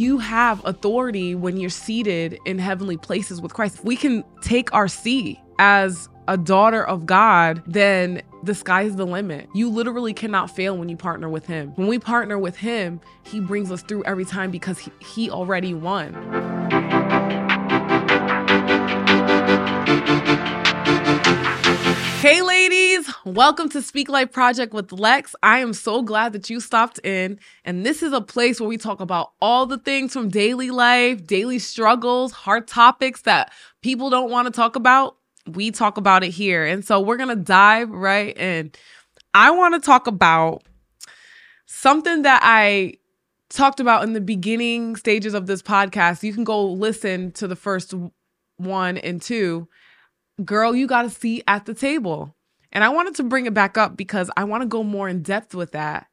you have authority when you're seated in heavenly places with Christ. If we can take our seat as a daughter of God, then the sky's the limit. You literally cannot fail when you partner with Him. When we partner with Him, He brings us through every time because He, he already won. Hey, ladies, welcome to Speak Life Project with Lex. I am so glad that you stopped in. And this is a place where we talk about all the things from daily life, daily struggles, hard topics that people don't want to talk about. We talk about it here. And so we're going to dive right in. I want to talk about something that I talked about in the beginning stages of this podcast. You can go listen to the first one and two girl, you got a seat at the table. And I wanted to bring it back up because I want to go more in depth with that.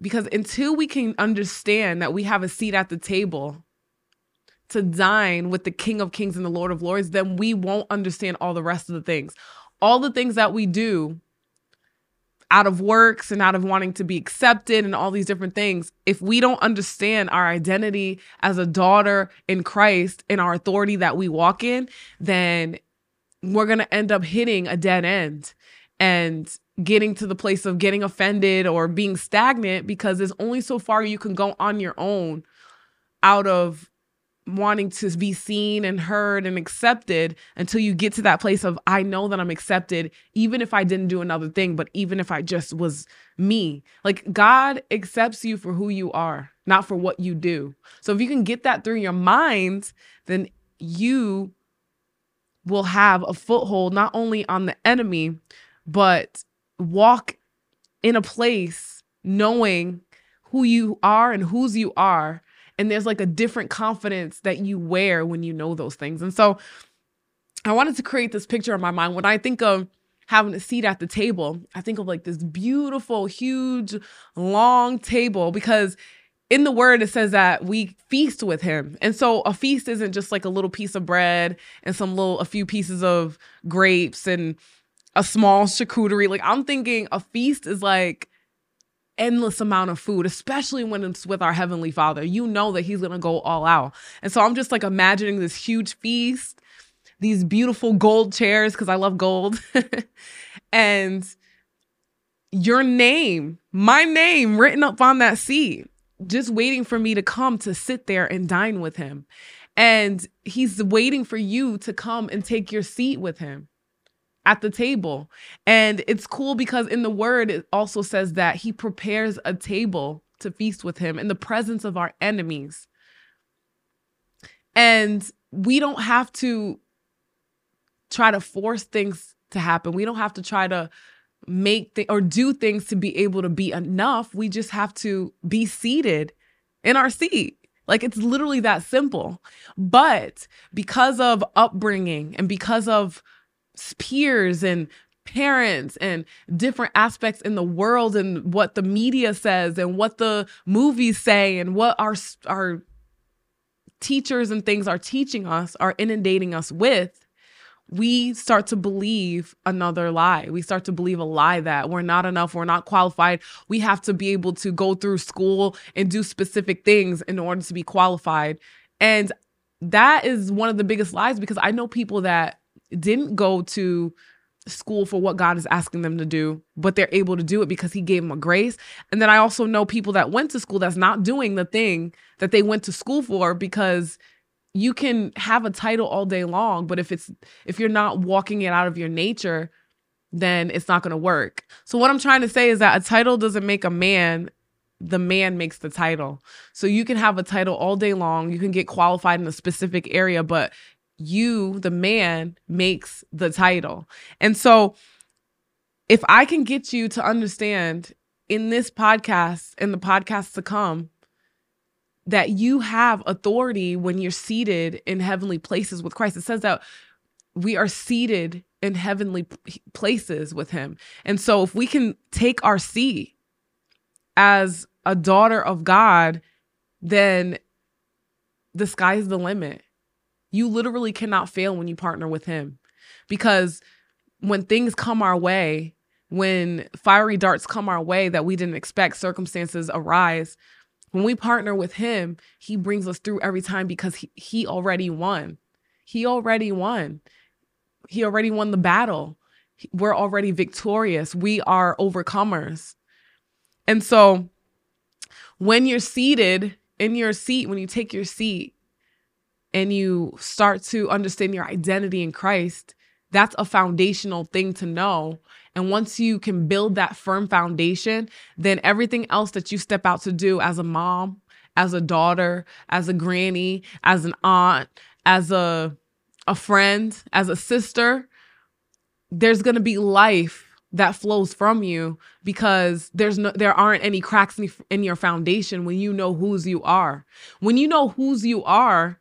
Because until we can understand that we have a seat at the table to dine with the King of Kings and the Lord of Lords, then we won't understand all the rest of the things. All the things that we do out of works and out of wanting to be accepted and all these different things, if we don't understand our identity as a daughter in Christ and our authority that we walk in, then we're going to end up hitting a dead end and getting to the place of getting offended or being stagnant because there's only so far you can go on your own out of wanting to be seen and heard and accepted until you get to that place of I know that I'm accepted even if I didn't do another thing but even if I just was me. Like God accepts you for who you are not for what you do. So if you can get that through your mind then you will have a foothold not only on the enemy, but walk in a place knowing who you are and whose you are. And there's like a different confidence that you wear when you know those things. And so I wanted to create this picture in my mind. When I think of having a seat at the table, I think of like this beautiful, huge, long table because in the word it says that we feast with him and so a feast isn't just like a little piece of bread and some little a few pieces of grapes and a small charcuterie. Like i'm thinking a feast is like endless amount of food especially when it's with our heavenly father. You know that he's gonna go all out. And so i'm just like imagining this huge feast these beautiful gold chairs because i love gold and your name my name written up on that seat just waiting for me to come to sit there and dine with him. And he's waiting for you to come and take your seat with him at the table. And it's cool because in the word, it also says that he prepares a table to feast with him in the presence of our enemies. And we don't have to try to force things to happen. We don't have to try to make th- or do things to be able to be enough. We just have to be seated in our seat. Like it's literally that simple. But because of upbringing and because of peers and parents and different aspects in the world and what the media says and what the movies say and what our our teachers and things are teaching us are inundating us with we start to believe another lie. We start to believe a lie that we're not enough, we're not qualified. We have to be able to go through school and do specific things in order to be qualified. And that is one of the biggest lies because I know people that didn't go to school for what God is asking them to do, but they're able to do it because He gave them a grace. And then I also know people that went to school that's not doing the thing that they went to school for because you can have a title all day long, but if it's if you're not walking it out of your nature, then it's not going to work. So what I'm trying to say is that a title doesn't make a man, the man makes the title. So you can have a title all day long, you can get qualified in a specific area, but you, the man, makes the title. And so if I can get you to understand in this podcast and the podcasts to come that you have authority when you're seated in heavenly places with Christ. It says that we are seated in heavenly places with him. And so if we can take our seat as a daughter of God, then the sky's the limit. You literally cannot fail when you partner with him because when things come our way, when fiery darts come our way that we didn't expect, circumstances arise, When we partner with him, he brings us through every time because he, he already won. He already won. He already won the battle. We're already victorious. We are overcomers. And so when you're seated in your seat, when you take your seat and you start to understand your identity in Christ, that's a foundational thing to know. And once you can build that firm foundation, then everything else that you step out to do as a mom, as a daughter, as a granny, as an aunt, as a a friend, as a sister, there's going to be life that flows from you because there's no there aren't any cracks in, in your foundation when you know whose you are. When you know whose you are,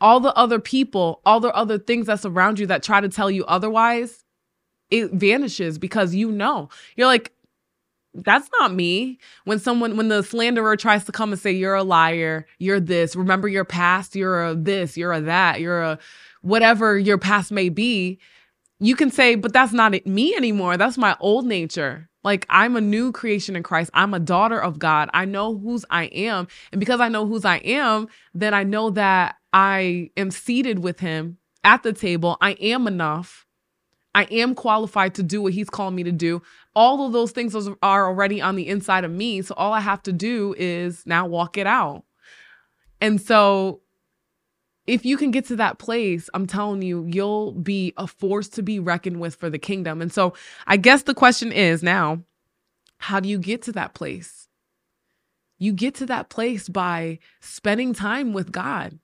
all the other people, all the other things that's around you that try to tell you otherwise, it vanishes because you know. You're like, that's not me. When someone, when the slanderer tries to come and say, you're a liar, you're this, remember your past, you're a this, you're a that, you're a whatever your past may be, you can say, but that's not me anymore. That's my old nature. Like I'm a new creation in Christ. I'm a daughter of God. I know whose I am. And because I know whose I am, then I know that I am seated with him at the table. I am enough. I am qualified to do what he's calling me to do. All of those things are already on the inside of me. So all I have to do is now walk it out. And so if you can get to that place, I'm telling you, you'll be a force to be reckoned with for the kingdom. And so I guess the question is now, how do you get to that place? You get to that place by spending time with God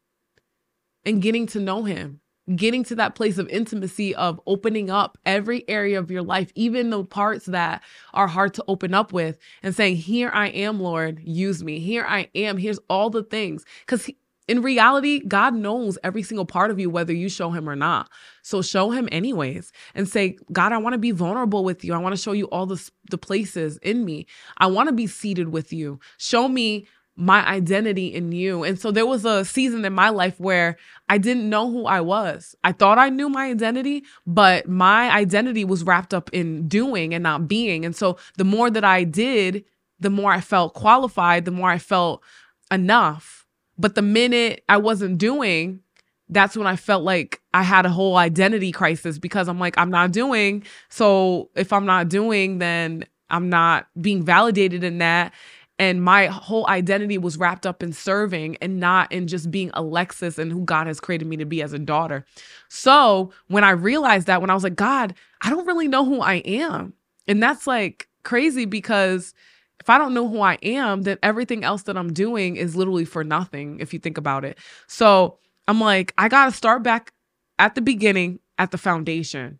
and getting to know Him, getting to that place of intimacy of opening up every area of your life, even the parts that are hard to open up with, and saying, Here I am, Lord, use me. Here I am. Here's all the things. Because in reality, God knows every single part of you, whether you show him or not. So show him anyways and say, God, I want to be vulnerable with you. I want to show you all the, the places in me. I want to be seated with you. Show me my identity in you. And so there was a season in my life where I didn't know who I was. I thought I knew my identity, but my identity was wrapped up in doing and not being. And so the more that I did, the more I felt qualified, the more I felt enough. But the minute I wasn't doing, that's when I felt like I had a whole identity crisis because I'm like, I'm not doing. So if I'm not doing, then I'm not being validated in that. And my whole identity was wrapped up in serving and not in just being Alexis and who God has created me to be as a daughter. So when I realized that, when I was like, God, I don't really know who I am. And that's like crazy because if I don't know who I am, then everything else that I'm doing is literally for nothing if you think about it. So I'm like, I got to start back at the beginning, at the foundation.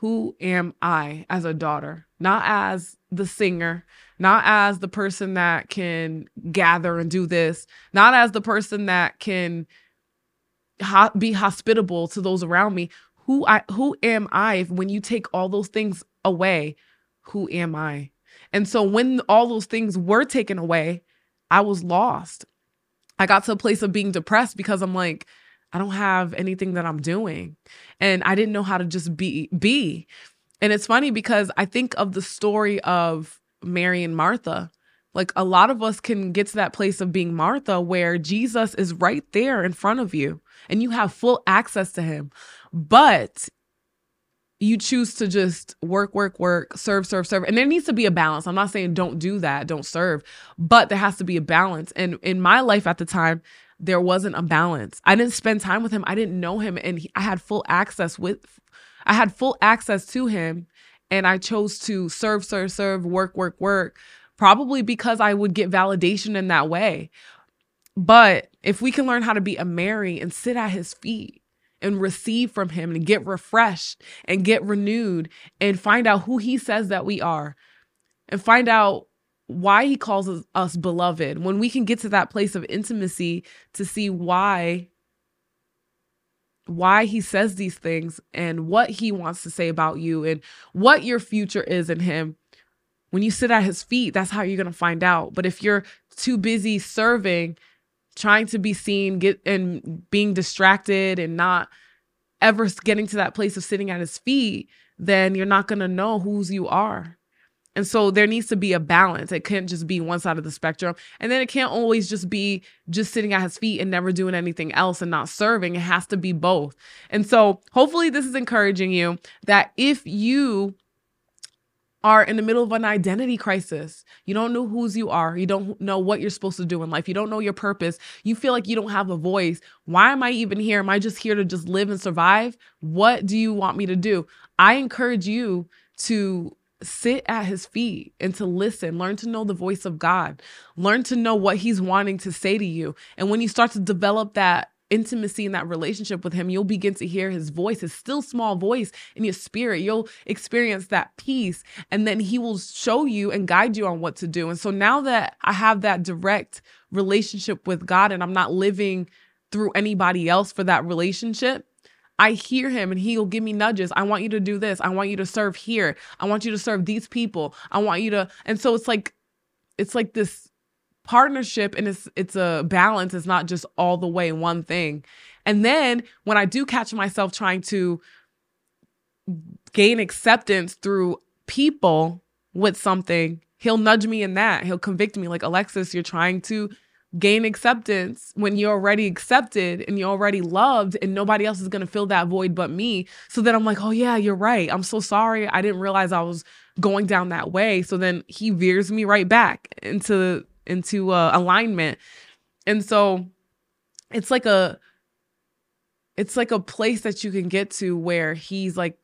Who am I as a daughter? Not as the singer, not as the person that can gather and do this, not as the person that can ho- be hospitable to those around me. Who I who am I when you take all those things away? Who am I? And so when all those things were taken away, I was lost. I got to a place of being depressed because I'm like, I don't have anything that I'm doing. And I didn't know how to just be be. And it's funny because I think of the story of Mary and Martha. Like a lot of us can get to that place of being Martha where Jesus is right there in front of you and you have full access to him. But you choose to just work, work, work, serve, serve, serve. And there needs to be a balance. I'm not saying don't do that, don't serve, but there has to be a balance. And in my life at the time, there wasn't a balance. I didn't spend time with him. I didn't know him and he, I had full access with I had full access to him and I chose to serve, serve, serve, work, work, work, probably because I would get validation in that way. But if we can learn how to be a Mary and sit at his feet and receive from him and get refreshed and get renewed and find out who he says that we are and find out why he calls us, beloved when we can get to that place of intimacy to see why why he says these things and what he wants to say about you and what your future is in him when you sit at his feet that's how you're going to find out but if you're too busy serving trying to be seen, get and being distracted and not ever getting to that place of sitting at his feet, then you're not going to know whose you are. And so there needs to be a balance. It can't just be one side of the spectrum. And then it can't always just be just sitting at his feet and never doing anything else and not serving. It has to be both. And so hopefully this is encouraging you that if you are in the middle of an identity crisis. You don't know whose you are. You don't know what you're supposed to do in life. You don't know your purpose. You feel like you don't have a voice. Why am I even here? Am I just here to just live and survive? What do you want me to do? I encourage you to sit at his feet and to listen, learn to know the voice of God, learn to know what he's wanting to say to you. And when you start to develop that intimacy in that relationship with him, you'll begin to hear his voice, his still small voice in your spirit. You'll experience that peace, and then he will show you and guide you on what to do. And so now that I have that direct relationship with God and I'm not living through anybody else for that relationship, I hear him and he'll give me nudges. I want you to do this. I want you to serve here. I want you to serve these people. I want you to and so it's like it's like this partnership and it's it's a balance it's not just all the way one thing and then when i do catch myself trying to gain acceptance through people with something he'll nudge me in that he'll convict me like alexis you're trying to gain acceptance when you're already accepted and you're already loved and nobody else is going to fill that void but me. So then i'm like oh yeah you're right. I'm so sorry. I didn't realize i was going down that way. So then he veers me right back into into uh, alignment. And so it's like a it's like a place that you can get to where he's like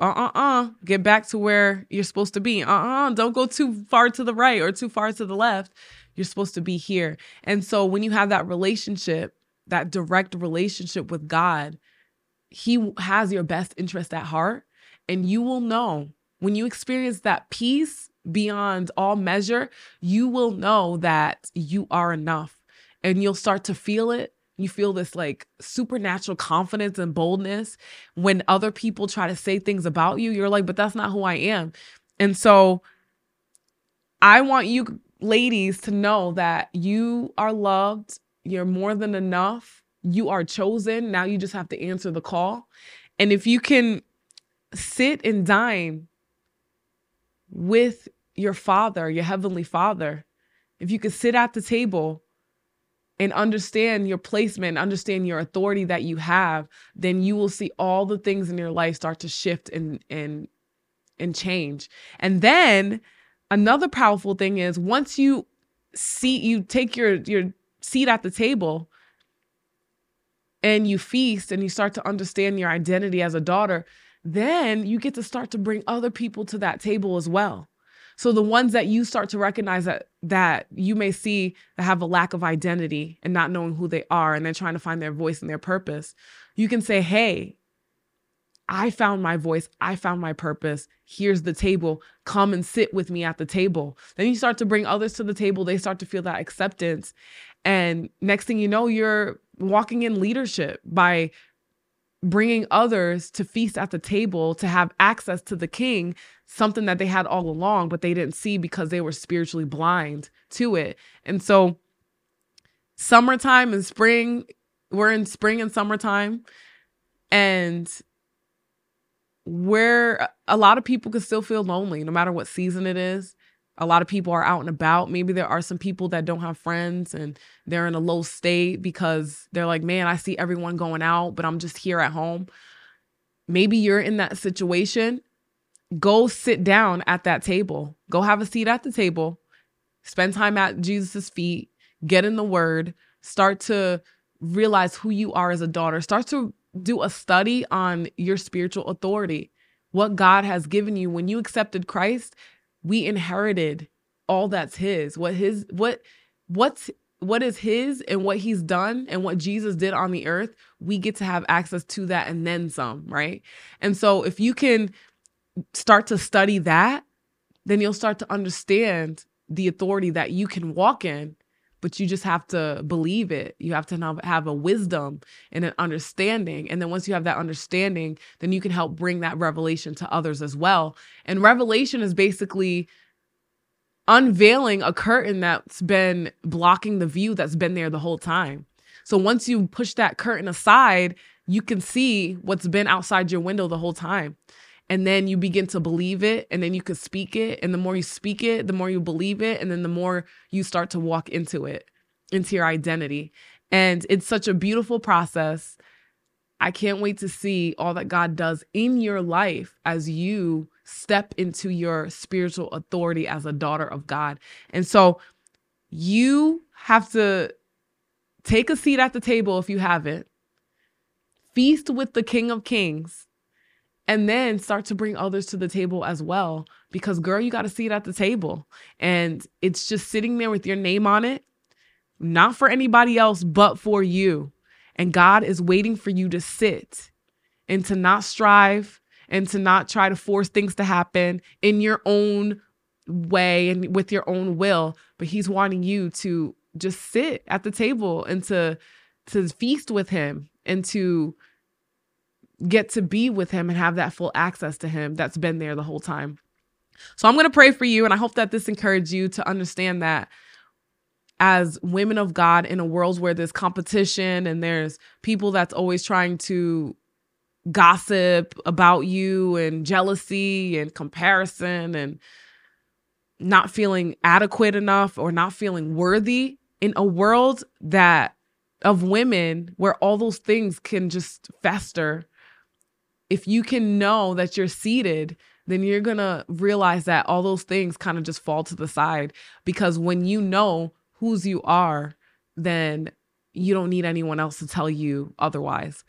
uh-uh-uh get back to where you're supposed to be. Uh-uh don't go too far to the right or too far to the left you're supposed to be here and so when you have that relationship that direct relationship with god he has your best interest at heart and you will know when you experience that peace beyond all measure, you will know that you are enough and you'll start to feel it. You feel this like supernatural confidence and boldness when other people try to say things about you. You're like, but that's not who I am. And so I want you ladies to know that you are loved. You're more than enough. You are chosen. Now you just have to answer the call. And if you can sit and dine with your father, your heavenly father, if you could sit at the table and understand your placement, understand your authority that you have, then you will see all the things in your life start to shift and and and change. And then another powerful thing is once you see you take your your seat at the table and you feast and you start to understand your identity as a daughter, then you get to start to bring other people to that table as well. So the ones that you start to recognize that that you may see that have a lack of identity and not knowing who they are and they're trying to find their voice and their purpose, you can say, "Hey, I found my voice. I found my purpose. Here's the table. Come and sit with me at the table." Then you start to bring others to the table. They start to feel that acceptance. And next thing you know, you're walking in leadership by bringing others to feast at the table to have access to the king, something that they had all along, but they didn't see because they were spiritually blind to it. And so, summertime and spring, we're in spring and summertime, and where a lot of people can still feel lonely no matter what season it is a lot of people are out and about. Maybe there are some people that don't have friends and they're in a low state because they're like, man, I see everyone going out, but I'm just here at home. Maybe you're in that situation. Go sit down at that table. Go have a seat at the table. Spend time at Jesus' feet. Get in the word. Start to realize who you are as a daughter. Start to do a study on your spiritual authority what God has given you. When you accepted Christ, we inherited all that's his what his what what's what is his and what he's done and what Jesus did on the earth, we get to have access to that and then some, right? And so if you can start to study that, then you'll start to understand the authority that you can walk in, but you just have to believe it. You have to have a wisdom and an understanding. And then once you have that understanding, then you can help bring that revelation to others as well. And revelation is basically unveiling a curtain that's been blocking the view that's been there the whole time. So once you push that curtain aside, you can see what's been outside your window the whole time. And then you begin to believe it and then you can speak it. And the more you speak it the more you believe it and then the more you start to walk into it into your identity. And it's such a beautiful process. I can't wait to see all that god does in your life as you step into your spiritual authority as a daughter of god. And so you have to take a seat at the table if you haven't. Feast with the king of kings and then start to bring others to the table as well. Because girl you got to see it at the table. And it's just sitting there with your name on it not for anybody else but for you. And god is waiting for you to sit and to not strive and to not try to force things to happen in your own way and with your own will. But he's wanting you to just sit at the table and to to feast with him and to get to be with him and have that full access to him that's been there the whole time. So I'm going to pray for you and I hope that this encourages you to understand that as women of God in a world where there's competition and there's people that's always trying to gossip about you and jealousy and comparison and not feeling adequate enough or not feeling worthy in a world that of women where all those things can just fester if you can know that you're seated, then you're going to realize that all those things kind of just fall to the side because when you know whose you are, then you don't need anyone else to tell you otherwise.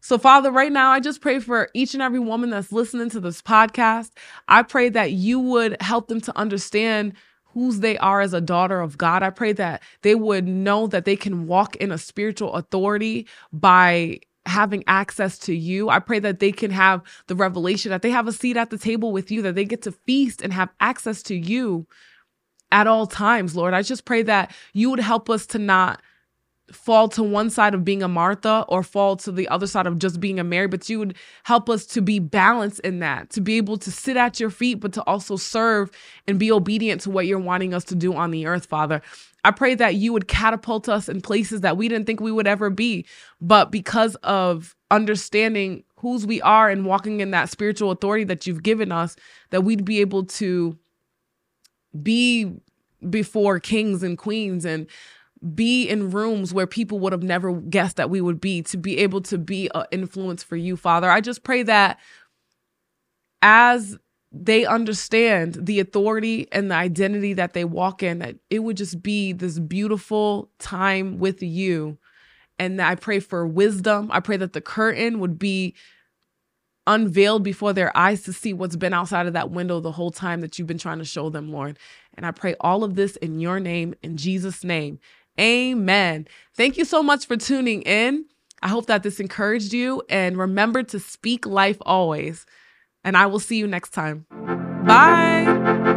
So, Father, right now, I just pray for each and every woman that's listening to this podcast. I pray that you would help them to understand whose they are as a daughter of God. I pray that they would know that they can walk in a spiritual authority by having access to you. I pray that they can have the revelation that they have a seat at the table with you, that they get to feast and have access to you at all times, Lord. I just pray that you would help us to not fall to one side of being a Martha or fall to the other side of just being a Mary, but you would help us to be balanced in that, to be able to sit at your feet, but to also serve and be obedient to what you're wanting us to do on the earth, Father. I pray that you would catapult us in places that we didn't think we would ever be. But because of understanding whose we are and walking in that spiritual authority that you've given us, that we'd be able to be before kings and queens and be in rooms where people would have never guessed that we would be, to be able to be an influence for you, Father. I just pray that as they understand the authority and the identity that they walk in, that it would just be this beautiful time with you. And I pray for wisdom. I pray that the curtain would be unveiled before their eyes to see what's been outside of that window the whole time that you've been trying to show them, Lord. And I pray all of this in your name, in Jesus' name. Amen. Thank you so much for tuning in. I hope that this encouraged you. And remember to speak life always and I will see you next time. Bye.